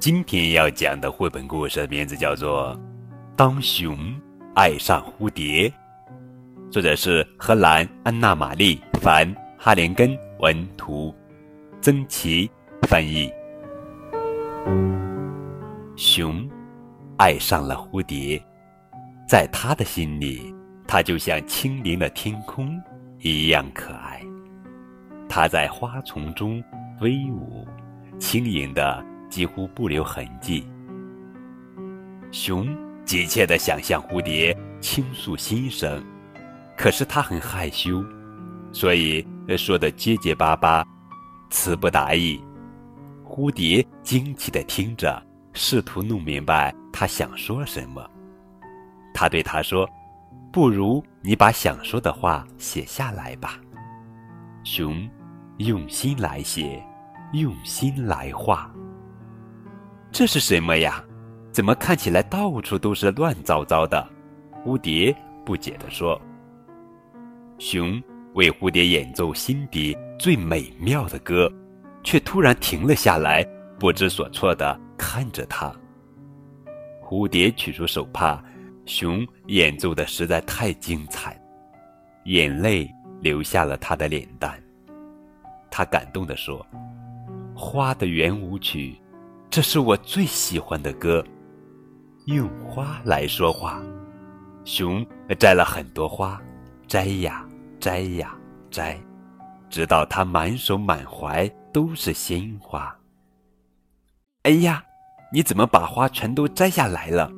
今天要讲的绘本故事名字叫做《当熊爱上蝴蝶》，作者是荷兰安娜·玛丽·凡哈连根文图，曾琦翻译。熊爱上了蝴蝶，在他的心里，它就像轻灵的天空一样可爱。它在花丛中飞舞，轻盈的几乎不留痕迹。熊急切地想向蝴蝶倾诉心声，可是它很害羞，所以说的结结巴巴，词不达意。蝴蝶惊奇地听着，试图弄明白他想说什么。他对他说：“不如你把想说的话写下来吧。”熊。用心来写，用心来画。这是什么呀？怎么看起来到处都是乱糟糟的？蝴蝶不解地说。熊为蝴蝶演奏心底最美妙的歌，却突然停了下来，不知所措地看着他。蝴蝶取出手帕，熊演奏的实在太精彩，眼泪流下了他的脸蛋。他感动地说：“花的圆舞曲，这是我最喜欢的歌。用花来说话。”熊摘了很多花，摘呀摘呀摘，直到他满手满怀都是鲜花。哎呀，你怎么把花全都摘下来了？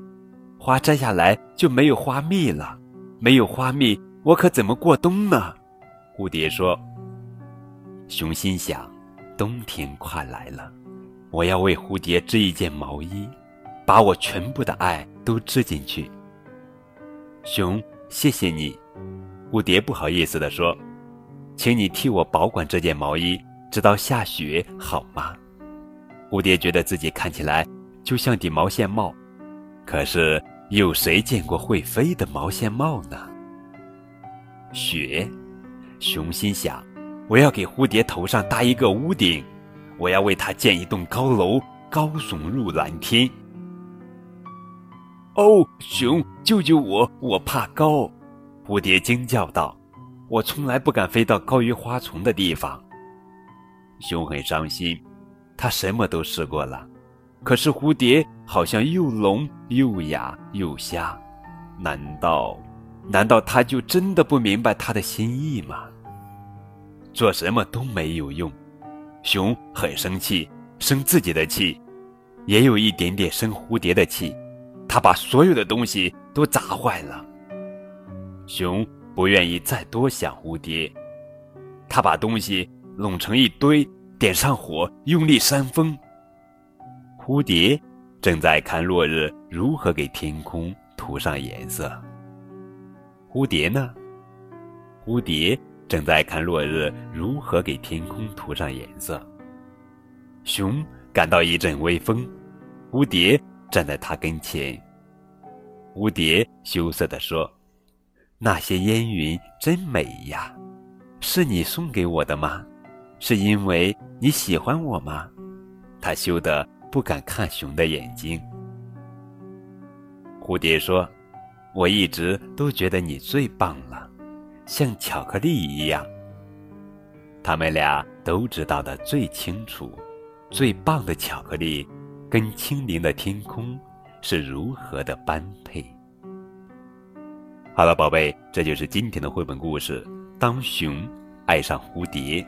花摘下来就没有花蜜了，没有花蜜，我可怎么过冬呢？蝴蝶说。熊心想：“冬天快来了，我要为蝴蝶织一件毛衣，把我全部的爱都织进去。”熊，谢谢你。蝴蝶不好意思地说：“请你替我保管这件毛衣，直到下雪，好吗？”蝴蝶觉得自己看起来就像顶毛线帽，可是有谁见过会飞的毛线帽呢？雪，熊心想。我要给蝴蝶头上搭一个屋顶，我要为它建一栋高楼，高耸入蓝天。哦，熊，救救我！我怕高。蝴蝶惊叫道：“我从来不敢飞到高于花丛的地方。”熊很伤心，他什么都试过了，可是蝴蝶好像又聋又哑又瞎。难道，难道他就真的不明白他的心意吗？做什么都没有用，熊很生气，生自己的气，也有一点点生蝴蝶的气。他把所有的东西都砸坏了。熊不愿意再多想蝴蝶，他把东西拢成一堆，点上火，用力扇风。蝴蝶正在看落日如何给天空涂上颜色。蝴蝶呢？蝴蝶。正在看落日如何给天空涂上颜色。熊感到一阵微风，蝴蝶站在他跟前。蝴蝶羞涩地说：“那些烟云真美呀，是你送给我的吗？是因为你喜欢我吗？”他羞得不敢看熊的眼睛。蝴蝶说：“我一直都觉得你最棒了。”像巧克力一样，他们俩都知道的最清楚。最棒的巧克力跟清灵的天空是如何的般配。好了，宝贝，这就是今天的绘本故事。当熊爱上蝴蝶。